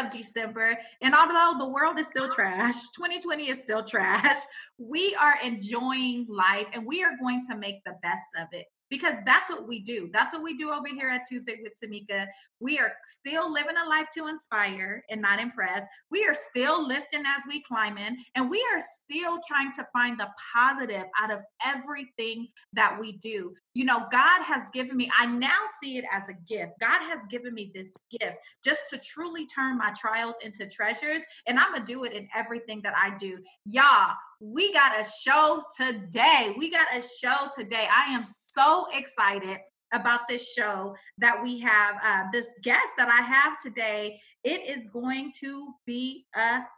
of December. And although the world is still trash, 2020 is still trash, we are enjoying life and we are going to make the best of it because that's what we do. That's what we do over here at Tuesday with Tamika. We are still living a life to inspire and not impress. We are still lifting as we climb in, and we are still trying to find the positive out of everything that we do. You know, God has given me, I now see it as a gift. God has given me this gift just to truly turn my trials into treasures, and I'm gonna do it in everything that I do. Y'all, we got a show today. We got a show today. I am so excited about this show that we have uh, this guest that I have today. It is going to be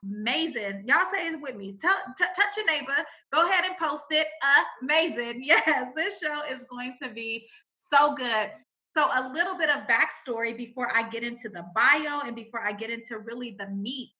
amazing. Y'all say it with me. Tell, t- touch your neighbor. Go ahead and post it. Amazing. Yes, this show is going to be so good. So, a little bit of backstory before I get into the bio and before I get into really the meat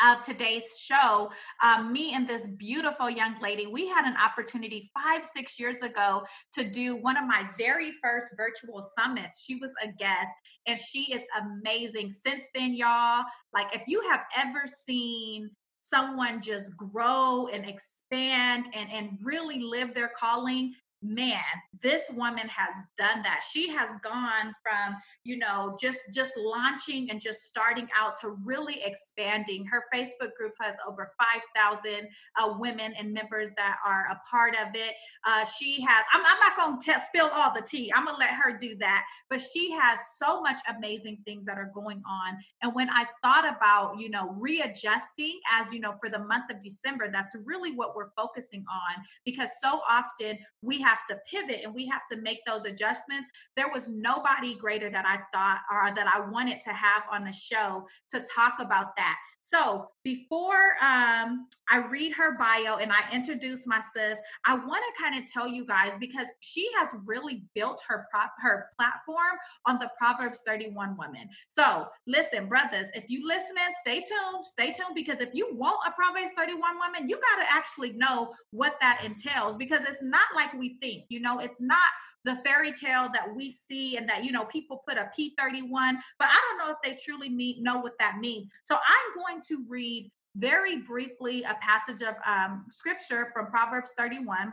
of today's show, um, me and this beautiful young lady, we had an opportunity five, six years ago to do one of my very first virtual summits. She was a guest and she is amazing. Since then, y'all, like if you have ever seen someone just grow and expand and, and really live their calling, man this woman has done that. She has gone from you know just just launching and just starting out to really expanding. Her facebook group has over 5000 uh, women and members that are a part of it. Uh, she has i'm, I'm not going to spill all the tea. I'm going to let her do that. But she has so much amazing things that are going on. And when i thought about you know readjusting as you know for the month of december that's really what we're focusing on. Because so often we have have to pivot and we have to make those adjustments. There was nobody greater that I thought or that I wanted to have on the show to talk about that. So before um, I read her bio and I introduce my sis, I want to kind of tell you guys because she has really built her prop her platform on the Proverbs 31 woman. So listen, brothers, if you listening, stay tuned, stay tuned because if you want a Proverbs 31 woman, you got to actually know what that entails because it's not like we think. You know, it's not the fairy tale that we see and that you know people put a P31, but I don't know if they truly know what that means. So I'm going to read very briefly a passage of um, scripture from Proverbs 31.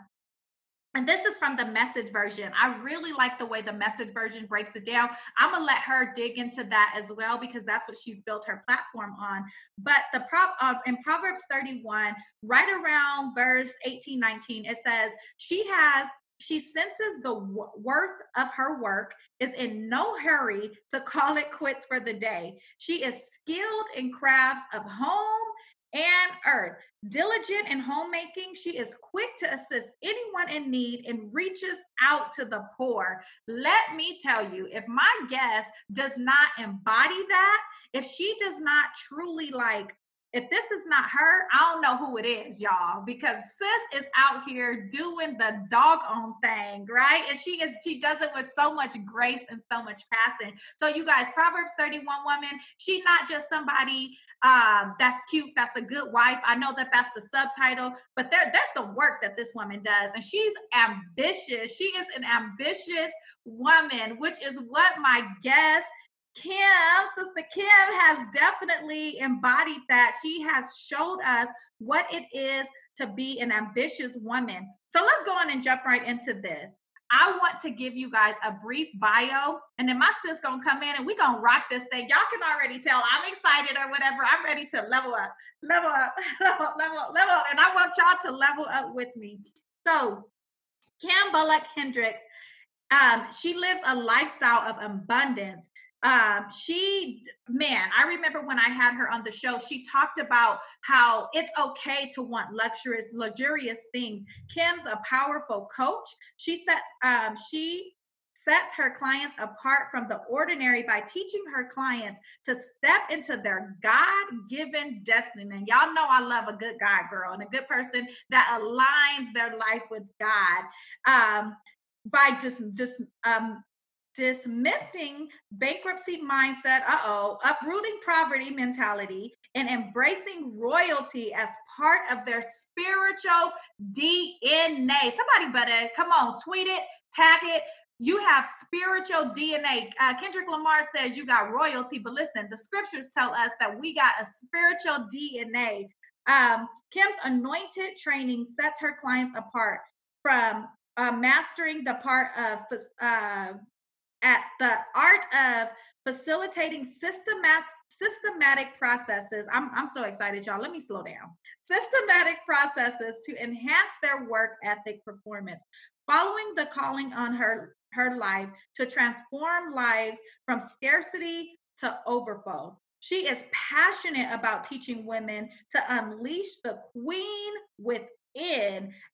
And this is from the message version. I really like the way the message version breaks it down. I'm gonna let her dig into that as well because that's what she's built her platform on. But the prop uh, in Proverbs 31, right around verse 18, 19, it says, She has she senses the w- worth of her work, is in no hurry to call it quits for the day. She is skilled in crafts of home and earth. Diligent in homemaking, she is quick to assist anyone in need and reaches out to the poor. Let me tell you, if my guest does not embody that, if she does not truly like if this is not her, I don't know who it is, y'all, because sis is out here doing the dog on thing, right? And she is, she does it with so much grace and so much passion. So, you guys, Proverbs 31 woman, she's not just somebody um, that's cute, that's a good wife. I know that that's the subtitle, but there, there's some work that this woman does, and she's ambitious. She is an ambitious woman, which is what my guest Kim, Sister Kim has definitely embodied that. She has showed us what it is to be an ambitious woman. So let's go on and jump right into this. I want to give you guys a brief bio, and then my sis gonna come in and we gonna rock this thing. Y'all can already tell I'm excited or whatever. I'm ready to level up, level up, level up, level up, level up, and I want y'all to level up with me. So, Kim Bullock Hendricks, um, she lives a lifestyle of abundance um she man i remember when i had her on the show she talked about how it's okay to want luxurious luxurious things kim's a powerful coach she sets um she sets her clients apart from the ordinary by teaching her clients to step into their God-given destiny. And y'all know I love a good God girl and a good person that aligns their life with God. Um, by just just um, dismissing bankruptcy mindset, uh oh, uprooting poverty mentality, and embracing royalty as part of their spiritual DNA. Somebody better come on, tweet it, tag it, You have spiritual DNA. Uh, Kendrick Lamar says you got royalty, but listen, the scriptures tell us that we got a spiritual DNA. Um, Kim's anointed training sets her clients apart from uh, mastering the part of uh, at the art of facilitating systemat- systematic processes. I'm, I'm so excited, y'all. Let me slow down. Systematic processes to enhance their work ethic performance. Following the calling on her, her life to transform lives from scarcity to overflow. She is passionate about teaching women to unleash the queen within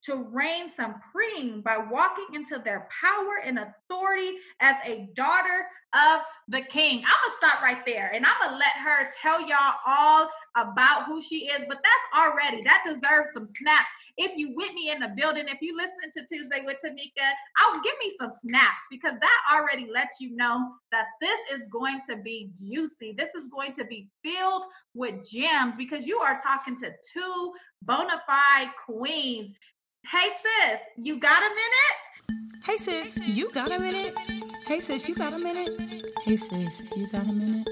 to reign supreme by walking into their power and authority as a daughter of the king. I'm gonna stop right there and I'm gonna let her tell y'all all about who she is, but that's already that deserves some snaps. If you with me in the building, if you listen to Tuesday with Tamika, I'll give me some snaps because that already lets you know that this is going to be juicy. This is going to be filled with gems because you are talking to two bona fide queens. Hey sis, you got a minute? Hey sis, you got a minute? Hey sis, you got a minute? Hey sis, you got a minute?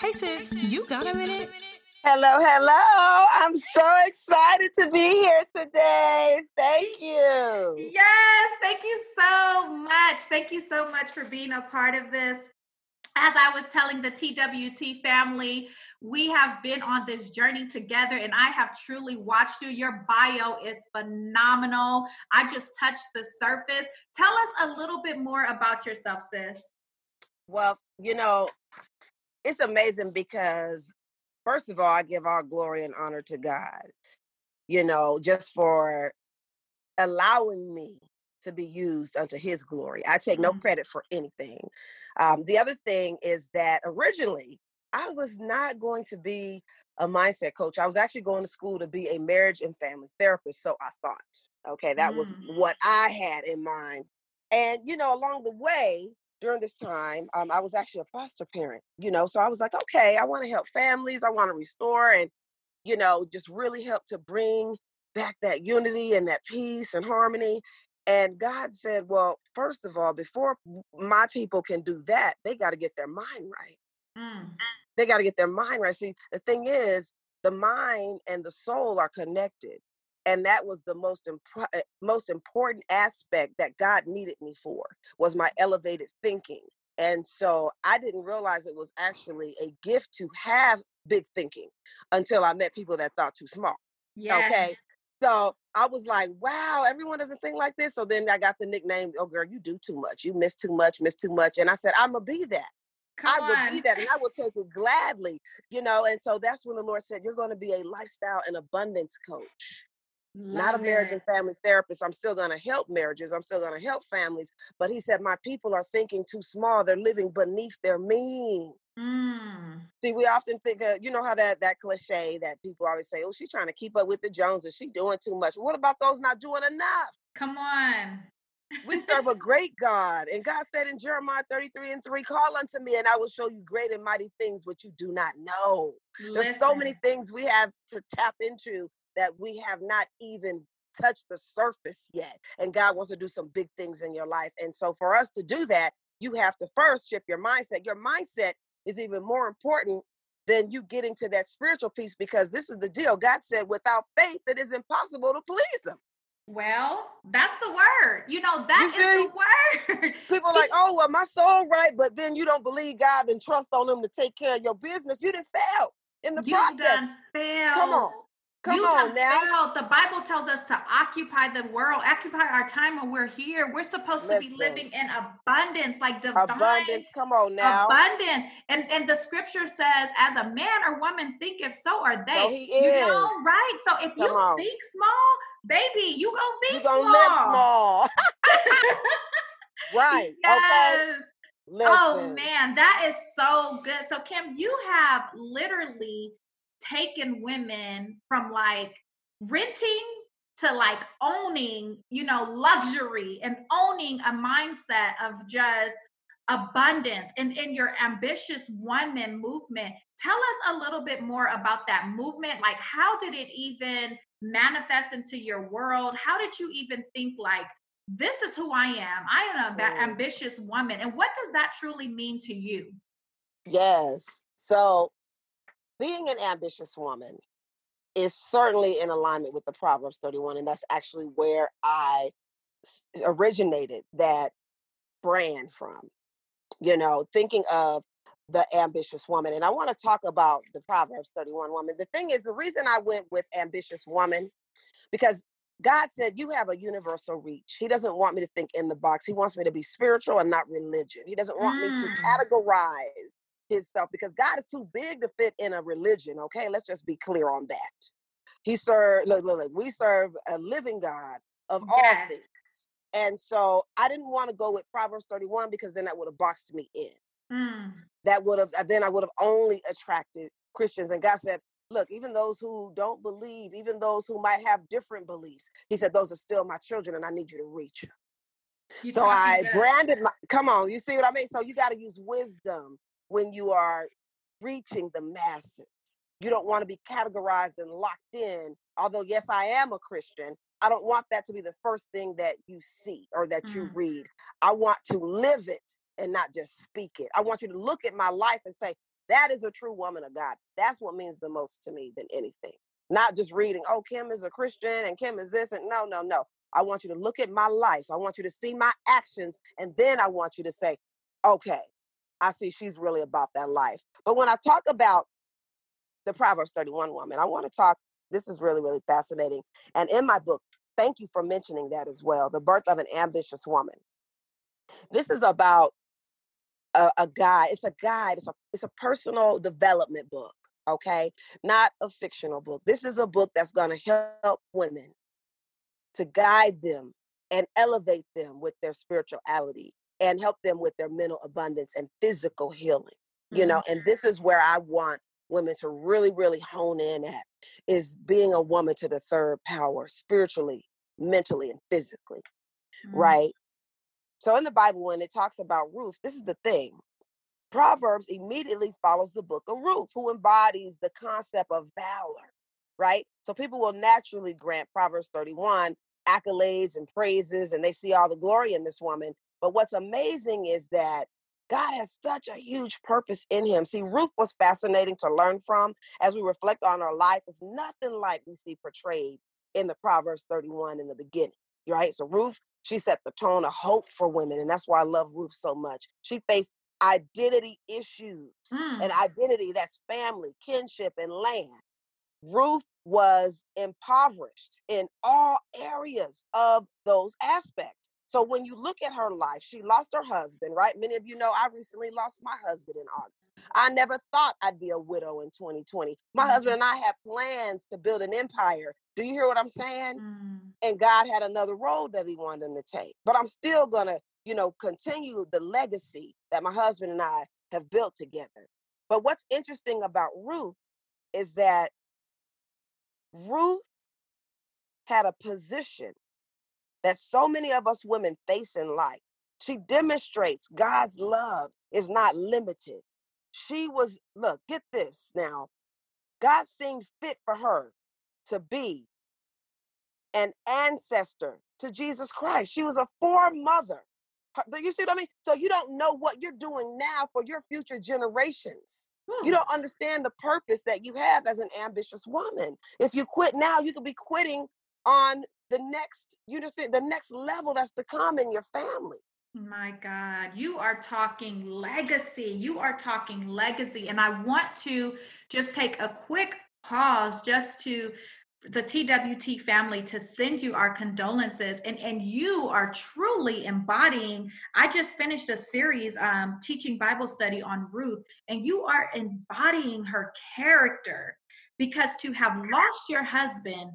Hey sis, you got a minute? Hello, hello. I'm so excited to be here today. Thank you. Yes, thank you so much. Thank you so much for being a part of this. As I was telling the TWT family, we have been on this journey together and I have truly watched you. Your bio is phenomenal. I just touched the surface. Tell us a little bit more about yourself, sis. Well, you know, it's amazing because first of all, I give all glory and honor to God, you know, just for allowing me to be used unto his glory. I take no mm-hmm. credit for anything. Um, the other thing is that originally I was not going to be a mindset coach. I was actually going to school to be a marriage and family therapist. So I thought, okay, that mm. was what I had in mind. And, you know, along the way, during this time, um, I was actually a foster parent, you know, so I was like, okay, I want to help families, I want to restore and, you know, just really help to bring back that unity and that peace and harmony. And God said, well, first of all, before my people can do that, they got to get their mind right. Mm. They got to get their mind right. See, the thing is, the mind and the soul are connected and that was the most imp- eh, most important aspect that God needed me for was my elevated thinking. And so I didn't realize it was actually a gift to have big thinking until I met people that thought too small. Yes. Okay. So I was like, wow, everyone doesn't think like this. So then I got the nickname, oh girl, you do too much. You miss too much, miss too much. And I said, I'm gonna be that. Come I will on. be that and I will take it gladly, you know. And so that's when the Lord said, You're going to be a lifestyle and abundance coach. Love not a marriage it. and family therapist. I'm still going to help marriages. I'm still going to help families. But he said, My people are thinking too small. They're living beneath their means. Mm. See, we often think, of, you know, how that that cliche that people always say, "Oh, she's trying to keep up with the Joneses. She's doing too much." What about those not doing enough? Come on. we serve a great God, and God said in Jeremiah 33 and 3, "Call unto me, and I will show you great and mighty things which you do not know." Listen. There's so many things we have to tap into that we have not even touched the surface yet. And God wants to do some big things in your life. And so for us to do that, you have to first shift your mindset. Your mindset is even more important than you getting to that spiritual piece because this is the deal. God said, without faith, it is impossible to please Him. Well, that's the word. You know, that you is the word. People like, oh, well, my soul right, but then you don't believe God and trust on Him to take care of your business. You didn't fail in the you process. Done failed. Come on. Come you on now. The Bible tells us to occupy the world, occupy our time when we're here. We're supposed Listen. to be living in abundance, like divine abundance. Come on now. Abundance. And and the scripture says, as a man or woman thinketh, so are they. So he is. You know, right? So if Come you on. think small, baby, you gonna be you gonna small. live small. right. Yes. Okay. Oh, Listen. Oh man, that is so good. So Kim, you have literally taken women from like renting to like owning, you know, luxury and owning a mindset of just abundance and in your ambitious one man movement. Tell us a little bit more about that movement. Like, how did it even manifest into your world? How did you even think, like, this is who I am. I am an mm. ambitious woman. And what does that truly mean to you? Yes. So, being an ambitious woman is certainly in alignment with the Proverbs 31. And that's actually where I originated that brand from. You know, thinking of the ambitious woman. And I want to talk about the Proverbs 31 woman. The thing is, the reason I went with ambitious woman, because God said, You have a universal reach. He doesn't want me to think in the box. He wants me to be spiritual and not religion. He doesn't want mm. me to mm. categorize his stuff because God is too big to fit in a religion. Okay, let's just be clear on that. He served, look, look, look, we serve a living God of yes. all things. And so I didn't want to go with Proverbs 31 because then that would have boxed me in. Mm. That would have, then I would have only attracted Christians. And God said, look, even those who don't believe, even those who might have different beliefs, he said, those are still my children and I need you to reach them. You so I branded my, come on, you see what I mean? So you got to use wisdom when you are reaching the masses. You don't want to be categorized and locked in. Although, yes, I am a Christian, I don't want that to be the first thing that you see or that mm. you read. I want to live it and not just speak it. I want you to look at my life and say, that is a true woman of God. That's what means the most to me than anything. Not just reading, oh, Kim is a Christian and Kim is this. And no, no, no. I want you to look at my life. I want you to see my actions. And then I want you to say, okay, I see she's really about that life. But when I talk about the Proverbs 31 woman, I want to talk, this is really, really fascinating. And in my book, thank you for mentioning that as well The Birth of an Ambitious Woman. This is about a, a guide. It's a guide. It's a it's a personal development book. Okay, not a fictional book. This is a book that's going to help women to guide them and elevate them with their spirituality and help them with their mental abundance and physical healing. You know, mm-hmm. and this is where I want women to really, really hone in at is being a woman to the third power, spiritually, mentally, and physically. Mm-hmm. Right. So in the Bible, when it talks about Ruth, this is the thing. Proverbs immediately follows the book of Ruth, who embodies the concept of valor, right? So people will naturally grant Proverbs 31 accolades and praises, and they see all the glory in this woman. But what's amazing is that God has such a huge purpose in him. See, Ruth was fascinating to learn from as we reflect on her life. It's nothing like we see portrayed in the Proverbs 31 in the beginning, right? So Ruth she set the tone of hope for women. And that's why I love Ruth so much. She faced identity issues mm. and identity that's family, kinship, and land. Ruth was impoverished in all areas of those aspects. So when you look at her life, she lost her husband, right? Many of you know I recently lost my husband in August. I never thought I'd be a widow in 2020. My mm-hmm. husband and I had plans to build an empire. Do you hear what I'm saying? Mm. And God had another road that he wanted him to take. But I'm still going to, you know, continue the legacy that my husband and I have built together. But what's interesting about Ruth is that Ruth had a position that so many of us women face in life. She demonstrates God's love is not limited. She was, look, get this now. God seemed fit for her to be an ancestor to Jesus Christ. She was a foremother. You see what I mean? So you don't know what you're doing now for your future generations. Hmm. You don't understand the purpose that you have as an ambitious woman. If you quit now, you could be quitting on the next, you just the next level that's to come in your family. My God, you are talking legacy. You are talking legacy. And I want to just take a quick pause just to the TWT family to send you our condolences and and you are truly embodying I just finished a series um teaching Bible study on Ruth and you are embodying her character because to have lost your husband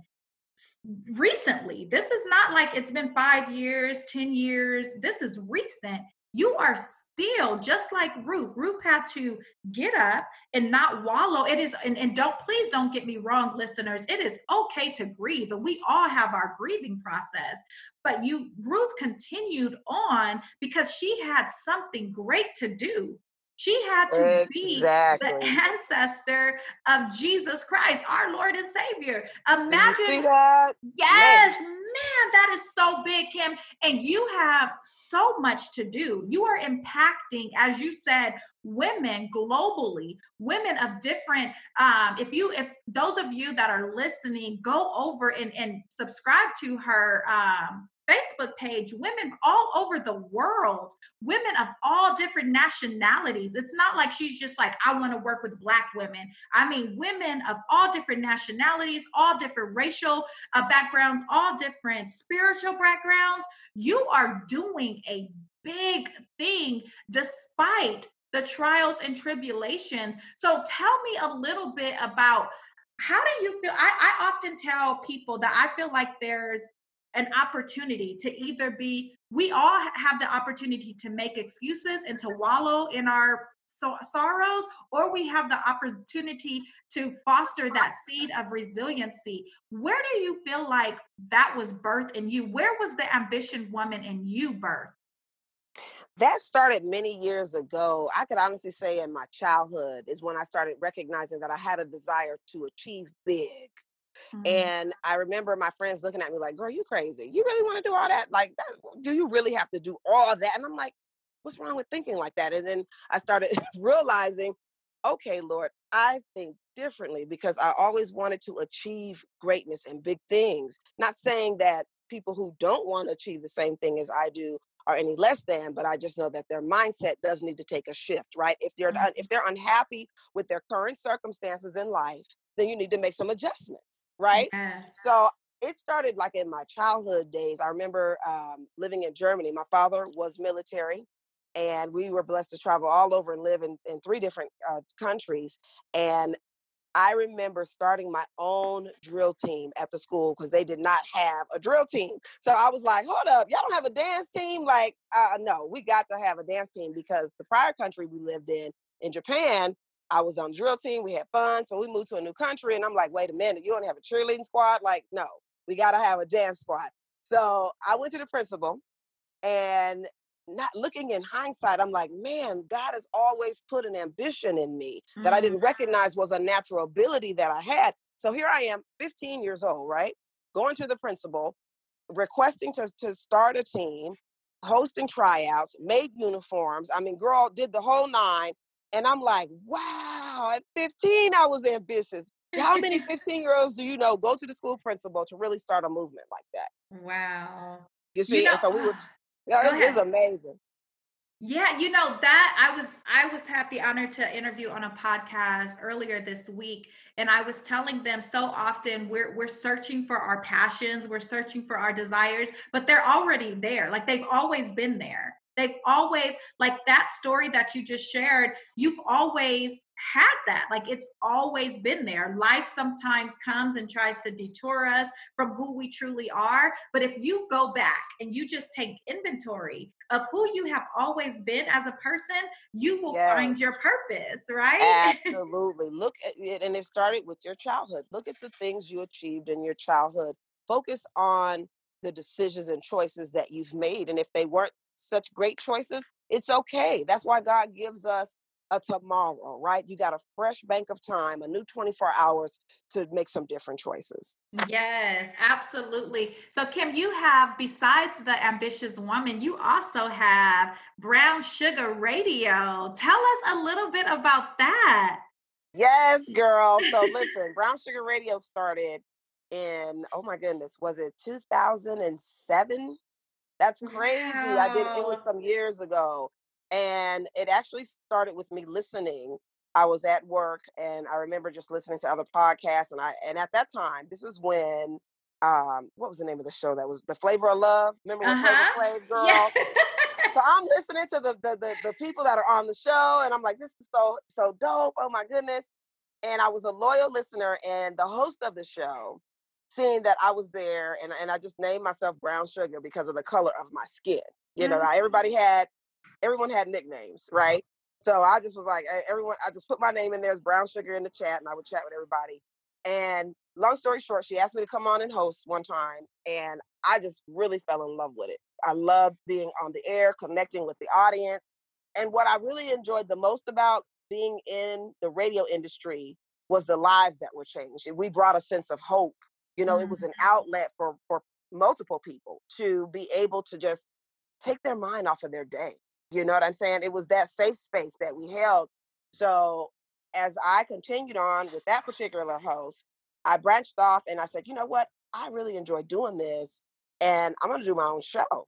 recently. This is not like it's been five years, 10 years. This is recent. You are still just like Ruth. Ruth had to get up and not wallow. It is, and, and don't please don't get me wrong, listeners. It is okay to grieve, and we all have our grieving process. But you, Ruth continued on because she had something great to do She had to exactly. be the ancestor of Jesus Christ, our Lord and Savior. Imagine that? Yes, man, that is so big, Kim. And you have so much to do. You are impacting, as you said, women globally, women of different. Um, if you, if those of you that are listening, go over and, and subscribe to her um, Facebook page, women all over the world, women of all different nationalities. It's not like she's just like, I want to work with Black women. I mean, women of all different nationalities, all different racial uh, backgrounds, all different spiritual backgrounds. You are doing a big thing despite the trials and tribulations. So tell me a little bit about how do you feel? I, I often tell people that I feel like there's an opportunity to either be we all have the opportunity to make excuses and to wallow in our so- sorrows or we have the opportunity to foster that seed of resiliency. Where do you feel like that was birthed in you? Where was the ambition woman in you birth that started many years ago. I could honestly say in my childhood is when i started recognizing that i had a desire to achieve big Mm-hmm. And I remember my friends looking at me like, girl, you crazy. You really want to do all that? Like, that, do you really have to do all that? And I'm like, what's wrong with thinking like that? And then I started realizing, okay, Lord, I think differently because I always wanted to achieve greatness and big things. Not saying that people who don't want to achieve the same thing as I do are any less than but i just know that their mindset does need to take a shift right if they're mm-hmm. if they're unhappy with their current circumstances in life then you need to make some adjustments, right? Yes. So it started like in my childhood days. I remember um, living in Germany. My father was military, and we were blessed to travel all over and live in, in three different uh, countries. And I remember starting my own drill team at the school because they did not have a drill team. So I was like, hold up, y'all don't have a dance team? Like, uh, no, we got to have a dance team because the prior country we lived in, in Japan, I was on the drill team. We had fun. So we moved to a new country. And I'm like, wait a minute, you don't have a cheerleading squad? Like, no, we got to have a dance squad. So I went to the principal and not looking in hindsight, I'm like, man, God has always put an ambition in me mm-hmm. that I didn't mm. recognize was a natural ability that I had. So here I am, 15 years old, right? Going to the principal, requesting to, to start a team, hosting tryouts, made uniforms. I mean, girl did the whole nine. And I'm like, wow, at 15, I was ambitious. How many 15 year olds do you know go to the school principal to really start a movement like that? Wow. You see, you know, so we were, yeah, it was amazing. Yeah, you know that I was I was had the honor to interview on a podcast earlier this week and I was telling them so often we're we're searching for our passions, we're searching for our desires, but they're already there. Like they've always been there. They've always, like that story that you just shared, you've always had that. Like it's always been there. Life sometimes comes and tries to detour us from who we truly are. But if you go back and you just take inventory of who you have always been as a person, you will yes. find your purpose, right? Absolutely. Look at it, and it started with your childhood. Look at the things you achieved in your childhood. Focus on the decisions and choices that you've made. And if they weren't such great choices, it's okay. That's why God gives us a tomorrow, right? You got a fresh bank of time, a new 24 hours to make some different choices. Yes, absolutely. So, Kim, you have, besides the ambitious woman, you also have Brown Sugar Radio. Tell us a little bit about that. Yes, girl. So, listen, Brown Sugar Radio started in, oh my goodness, was it 2007? That's crazy. Wow. I did it was some years ago. And it actually started with me listening. I was at work and I remember just listening to other podcasts and I and at that time, this is when um what was the name of the show that was the flavor of love? Remember uh-huh. Flavor Flav girl? Yeah. so I'm listening to the, the the the people that are on the show and I'm like, this is so so dope. Oh my goodness. And I was a loyal listener and the host of the show seeing that I was there and, and I just named myself brown sugar because of the color of my skin. You know, mm-hmm. everybody had everyone had nicknames, right? So I just was like, everyone, I just put my name in there as brown sugar in the chat and I would chat with everybody. And long story short, she asked me to come on and host one time. And I just really fell in love with it. I loved being on the air, connecting with the audience. and what I really enjoyed the most about being in the radio industry was the lives that were changed. We brought a sense of hope. You know, it was an mm-hmm. outlet for for multiple people to be able to just take their mind off of their day. You know what I'm saying? It was that safe space that we held. So as I continued on with that particular host, I branched off and I said, you know what? I really enjoy doing this and I'm going to do my own show.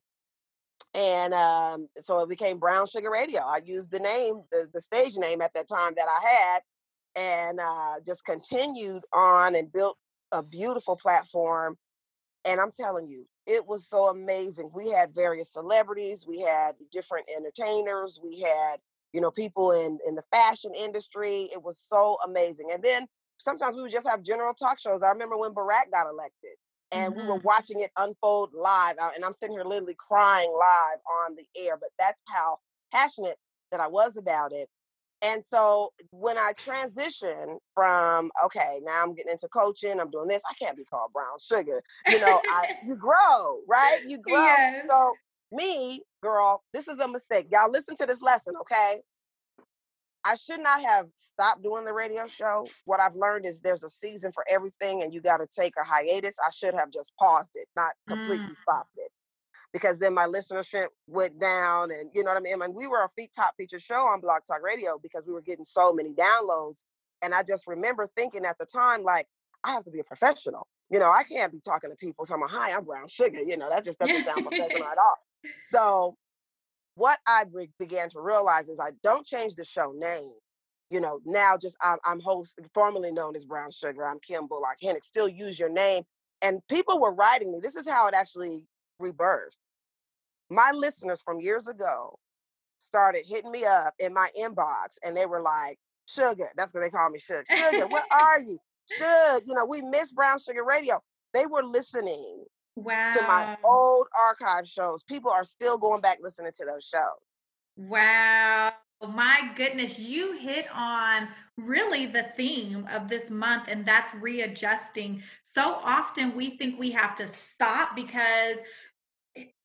And um, so it became Brown Sugar Radio. I used the name, the, the stage name at that time that I had, and uh, just continued on and built a beautiful platform. And I'm telling you, it was so amazing. We had various celebrities, we had different entertainers, we had you know people in in the fashion industry. It was so amazing. And then sometimes we would just have general talk shows. I remember when Barack got elected and mm-hmm. we were mm-hmm. watching it unfold live uh, and i'm sitting here literally crying live on the air but that's how passionate that i was about it and so when i transition from okay now i'm getting into coaching i'm doing this i can't be called brown sugar you know I, you grow right you grow yes. so me girl this is a mistake y'all listen to this lesson okay I should not have stopped doing the radio show. What I've learned is there's a season for everything and you got to take a hiatus. I should have just paused it, not completely mm. stopped it. Because then my listenership went down and you know what I mean? And we were a feet top feature show on Blog Talk Radio because we were getting so many downloads. And I just remember thinking at the time, like, I have to be a professional. You know, I can't be talking to people saying, hi, I'm brown sugar. You know, that just doesn't sound professional at all. So what I re- began to realize is I don't change the show name. You know, now just I'm, I'm host, formerly known as Brown Sugar. I'm Kim Bullock Hennick. Still use your name. And people were writing me. This is how it actually rebirthed. My listeners from years ago started hitting me up in my inbox, and they were like, "Sugar," that's what they call me, Sugar. Sugar, where are you? Sugar, you know, we miss Brown Sugar Radio. They were listening Wow. To my old archive shows. People are still going back listening to those shows. Wow. My goodness, you hit on really the theme of this month, and that's readjusting. So often we think we have to stop because,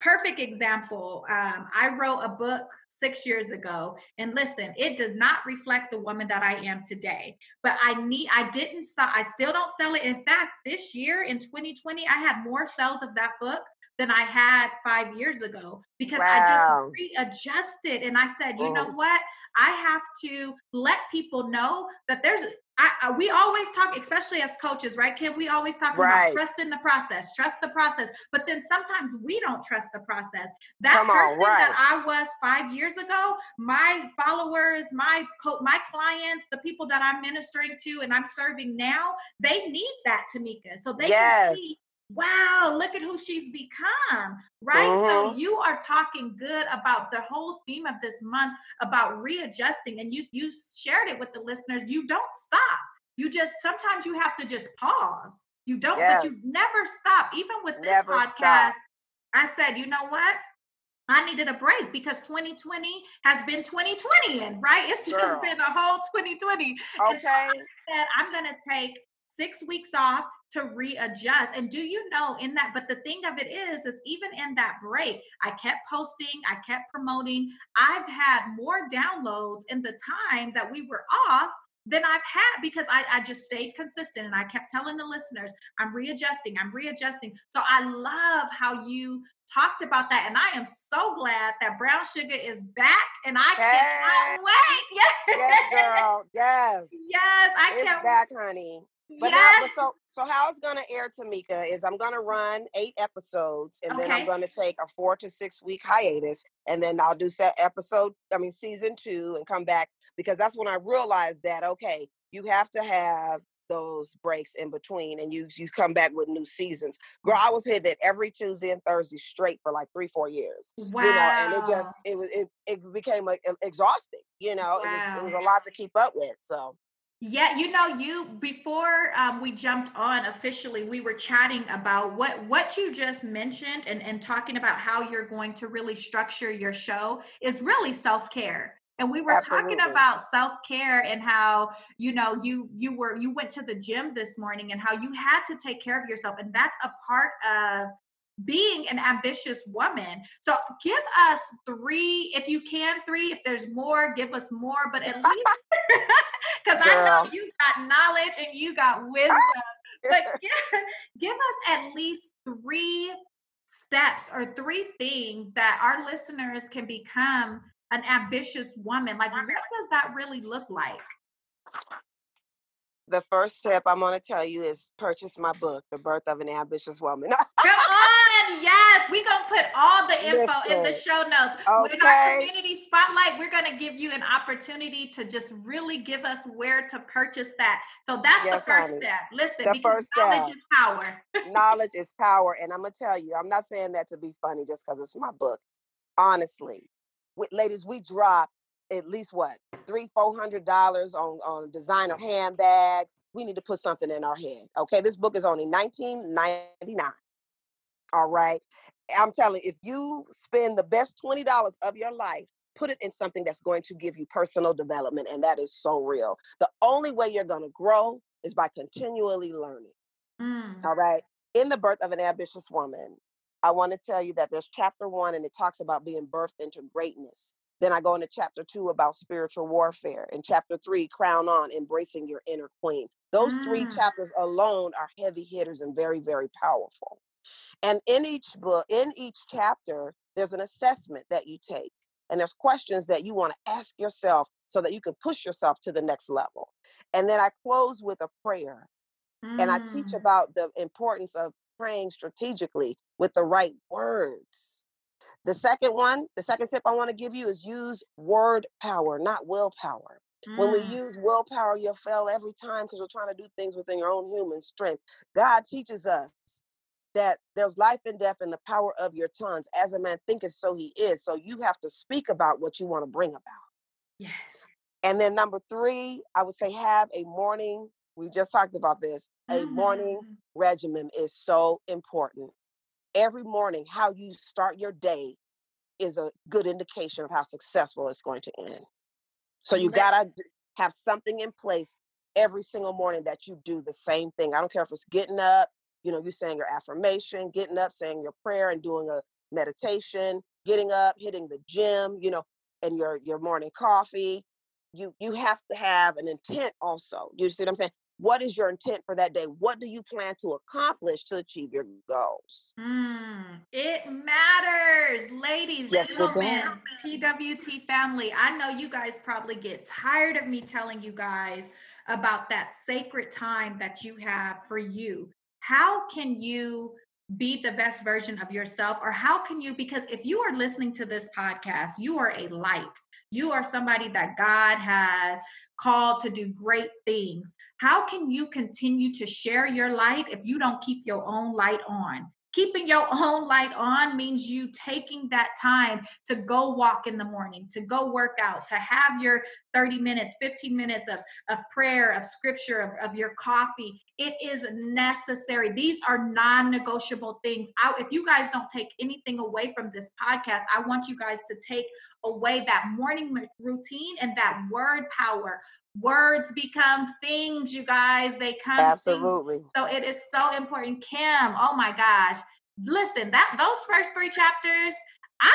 perfect example, um, I wrote a book six years ago. And listen, it does not reflect the woman that I am today. But I need, I didn't stop. I still don't sell it. In fact, this year in 2020, I had more sales of that book than I had five years ago because wow. I just readjusted and I said, you know what? I have to let people know that there's I, I, we always talk, especially as coaches, right, Kim? We always talk right. about trust in the process, trust the process. But then sometimes we don't trust the process. That Come person on, right. that I was five years ago, my followers, my co- my clients, the people that I'm ministering to and I'm serving now, they need that, Tamika. So they yes. can see wow, look at who she's become, right? So mm-hmm. you are talking good about the whole theme of this month about readjusting, and you you shared it with the listeners. You don't stop. You just sometimes you have to just pause. You don't, yes. but you never stop. Even with this never podcast, stop. I said, you know what? I needed a break because 2020 has been 2020 and right? It's just Girl. been a whole 2020. Okay. So I said I'm gonna take six weeks off to readjust. And do you know in that, but the thing of it is, is even in that break, I kept posting, I kept promoting. I've had more downloads in the time that we were off than I've had because I, I just stayed consistent and I kept telling the listeners, I'm readjusting, I'm readjusting. So I love how you talked about that. And I am so glad that brown sugar is back and I yes. cannot wait. Yes. yes, girl. Yes. Yes, I it's can't back, honey. But yes. now, but so so how it's gonna air, Tamika, is I'm gonna run eight episodes, and okay. then I'm gonna take a four to six week hiatus, and then I'll do set episode, I mean season two, and come back because that's when I realized that okay, you have to have those breaks in between, and you you come back with new seasons. Girl, I was hitting it every Tuesday and Thursday straight for like three four years. Wow. You know, and it just it was it it became like, exhausting. You know, wow. it was it was a lot to keep up with. So yeah, you know, you before um, we jumped on officially, we were chatting about what what you just mentioned and and talking about how you're going to really structure your show is really self care. And we were Absolutely. talking about self care and how you know you you were you went to the gym this morning and how you had to take care of yourself, and that's a part of being an ambitious woman. So give us three, if you can, three. If there's more, give us more, but at least because I know you got knowledge and you got wisdom. but give, give us at least three steps or three things that our listeners can become an ambitious woman. Like, what does that really look like? The first step I'm going to tell you is purchase my book, The Birth of an Ambitious Woman. Come on, yes, we're gonna put all the info Listen. in the show notes. Okay. With our community spotlight, we're gonna give you an opportunity to just really give us where to purchase that. So that's yes, the first honey. step. Listen, the first knowledge step. is power. knowledge is power, and I'm gonna tell you, I'm not saying that to be funny, just because it's my book. Honestly, with ladies, we drop at least what three four hundred dollars on on designer handbags? We need to put something in our head okay? This book is only 19.99 all right? I'm telling you if you spend the best $20 of your life put it in something that's going to give you personal development and that is so real. The only way you're going to grow is by continually learning mm. all right? In the birth of an ambitious woman I want to tell you that there's chapter one and it talks about being birthed into greatness. Then I go into chapter two about spiritual warfare. and chapter three, crown on, embracing your inner queen. Those mm. three chapters alone are heavy hitters and very, very powerful. And in each book, in each chapter, there's an assessment that you take. And there's questions that you want to ask yourself so that you can push yourself to the next level. And then I close with a prayer. Mm. And I teach mm. about the importance of praying strategically with the right words the second one, the second tip I want to give you is use word power, not willpower. Mm. When we mm. use willpower, you'll fail every time because you're trying to do things within your own human strength. God teaches us that there's life and death in the power of your tongues. As a man thinketh, so he is. So you have to speak about what you want to bring about. Yes. And then number three, I would say have a morning. We just talked about this. A mm-hmm. morning regimen is so important every morning how you start your day is a good indication of how successful it's going to end. So you got to have something in place every single morning that you do the same thing. I don't care if it's getting up, you know, you saying your affirmation, getting up, saying your prayer and doing a meditation, getting up, hitting the gym, you know, and your your morning coffee. You you have to have an intent also. You see what I'm saying? What is your intent for that day? What do you plan to accomplish to achieve your goals? Mm, it matters, ladies, yes, gentlemen, TWT family. I know you guys probably get tired of me telling you guys about that sacred time that you have for you. How can you be the best version of yourself? Or how can you, because if you are listening to this podcast, you are a light. You are somebody that God has called to do great things. How can you continue to share your light if you don't keep your own light on? Keeping your own light on means you taking that time to go walk in the morning, to go work out, to have your 30 minutes, 15 minutes of, of prayer, of scripture, of, of your coffee. It is necessary. These are non negotiable things. I, if you guys don't take anything away from this podcast, I want you guys to take away that morning routine and that word power words become things you guys. They come absolutely. Things. so it is so important. Kim oh my gosh. Listen that those first three chapters i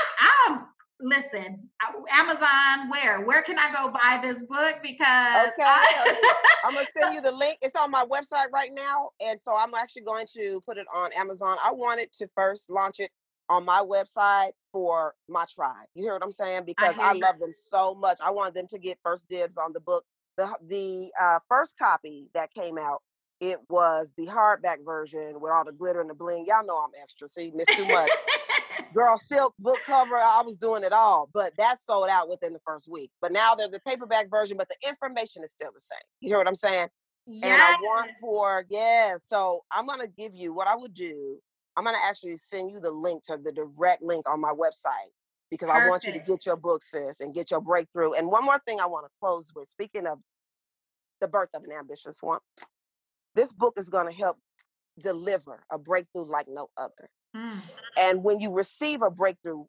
i'm listen amazon where? Where can i go buy this book? Because okay I, i'm gonna send you the link. It's on my website right now and so i'm actually going to put it on amazon. I wanted to first launch it on my website for my tribe. You hear what i'm saying? Because i, I love them so much. I wanted them to get first dibs on the book the the uh, first copy that came out, it was the hardback version with all the glitter and the bling. Y'all know I'm extra. See, miss too much. Girl, silk book cover. I was doing it all, but that sold out within the first week. But now there's the paperback version, but the information is still the same. You hear what I'm saying? Yeah. And I want for yeah. So I'm gonna give you what I would do. I'm gonna actually send you the link to the direct link on my website because Perfect. I want you to get your book, sis, and get your breakthrough. And one more thing I want to close with speaking of the birth of an ambitious one, this book is going to help deliver a breakthrough like no other. Mm. And when you receive a breakthrough,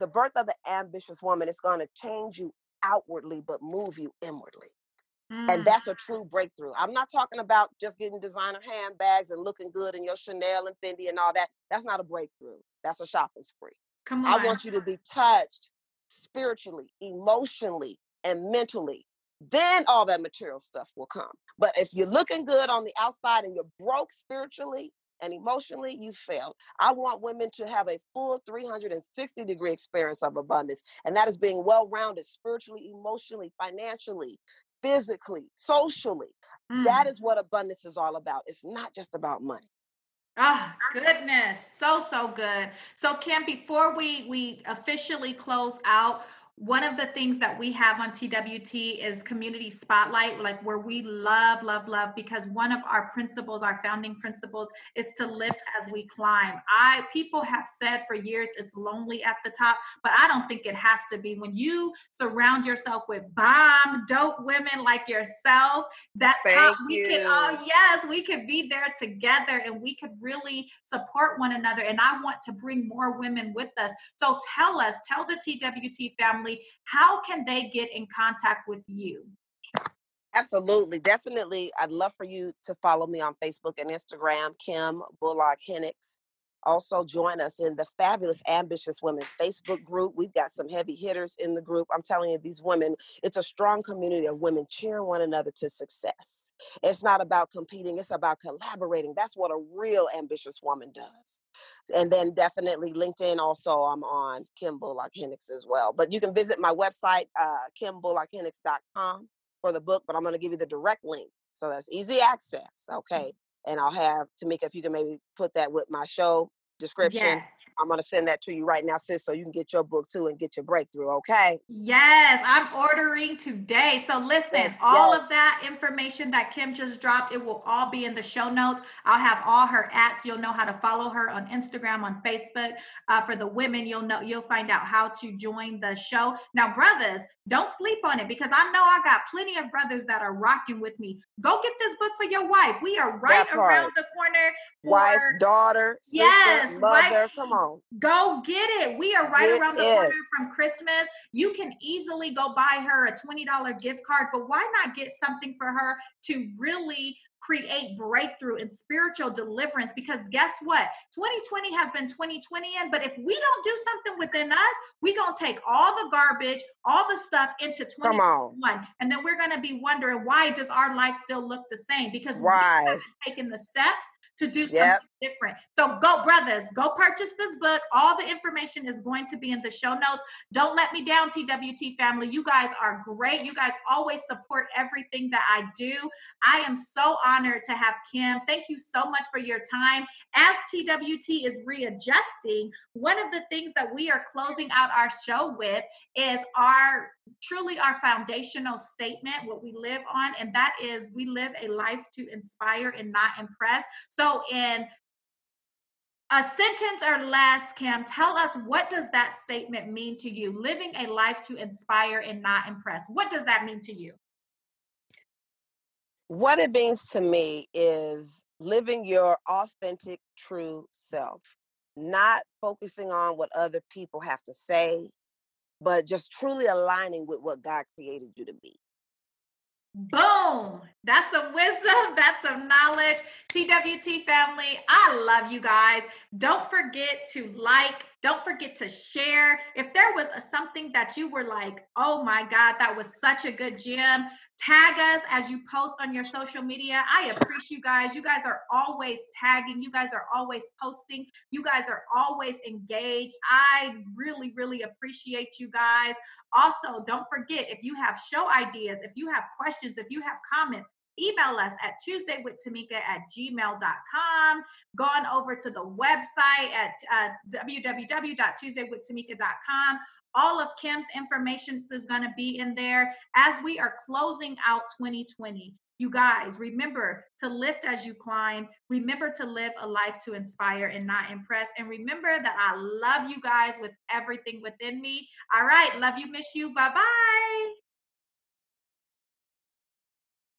the birth of the ambitious woman is going to change you outwardly, but move you inwardly. Mm. And that's a true breakthrough. I'm not talking about just getting designer handbags and looking good in your Chanel and Fendi and all that. That's not a breakthrough. That's a shopping spree. Come on. I want you to be touched spiritually, emotionally, and mentally. Then all that material stuff will come. But if you're looking good on the outside and you're broke spiritually, and emotionally you failed. I want women to have a full 360 degree experience of abundance, and that is being well rounded spiritually, emotionally, financially, physically, socially. Mm. That is what abundance is all about. It's not just about money. Oh goodness, so so good. So Kim, before we we officially close out, one of the things that we have on TWT is community spotlight, like where we love, love, love, because one of our principles, our founding principles, is to lift as we climb. I people have said for years it's lonely at the top, but I don't think it has to be. When you surround yourself with bomb, dope women like yourself, that Thank top we you. can oh yes, we could be there together and we could really support one another. And I want to bring more women with us. So tell us, tell the TWT family family, how can they get in contact with you? Absolutely. Definitely. I'd love for you to follow me on Facebook and Instagram, Kim Bullock Hennix. Also, join us in the Fabulous Ambitious Women Facebook group. We've got some heavy hitters in the group. I'm telling you, these women, it's a strong community of women cheering one another to success. It's not about competing, it's about collaborating. That's what a real ambitious woman does. And then definitely LinkedIn, also, I'm on Kim Bullock Hennix as well. But you can visit my website, uh, kimbullockhenix.com for the book, but I'm going to give you the direct link. So that's easy access. Okay and I'll have Tamika if you can maybe put that with my show description. Yes. I'm gonna send that to you right now, sis, so you can get your book too and get your breakthrough. Okay. Yes, I'm ordering today. So listen, yes, all yes. of that information that Kim just dropped, it will all be in the show notes. I'll have all her ads. You'll know how to follow her on Instagram, on Facebook. Uh, for the women, you'll know you'll find out how to join the show. Now, brothers, don't sleep on it because I know I got plenty of brothers that are rocking with me. Go get this book for your wife. We are right around the corner. For, wife, daughter, yes, mother. Wife, come on. Go get it. We are right get around the it. corner from Christmas. You can easily go buy her a $20 gift card, but why not get something for her to really create breakthrough and spiritual deliverance because guess what 2020 has been 2020 in but if we don't do something within us we're going to take all the garbage all the stuff into 2021 and then we're going to be wondering why does our life still look the same because why? we haven't taken the steps to do something yep. different. So go, brothers, go purchase this book. All the information is going to be in the show notes. Don't let me down, TWT family. You guys are great. You guys always support everything that I do. I am so honored to have Kim. Thank you so much for your time. As TWT is readjusting, one of the things that we are closing out our show with is our truly our foundational statement, what we live on, and that is we live a life to inspire and not impress. So, in a sentence or less, Kim, tell us what does that statement mean to you? Living a life to inspire and not impress. What does that mean to you? What it means to me is living your authentic, true self, not focusing on what other people have to say, but just truly aligning with what God created you to be. Boom. That's some wisdom. That's some knowledge. TWT family, I love you guys. Don't forget to like, don't forget to share. If there was a, something that you were like, oh my God, that was such a good gem, tag us as you post on your social media. I appreciate you guys. You guys are always tagging, you guys are always posting, you guys are always engaged. I really, really appreciate you guys. Also, don't forget if you have show ideas, if you have questions, if you have comments, email us at tuesdaywithtamika at gmail.com. Go on over to the website at uh, www.tuesdaywithtamika.com. All of Kim's information is going to be in there as we are closing out 2020. You guys, remember to lift as you climb. Remember to live a life to inspire and not impress. And remember that I love you guys with everything within me. All right. Love you, miss you. Bye bye.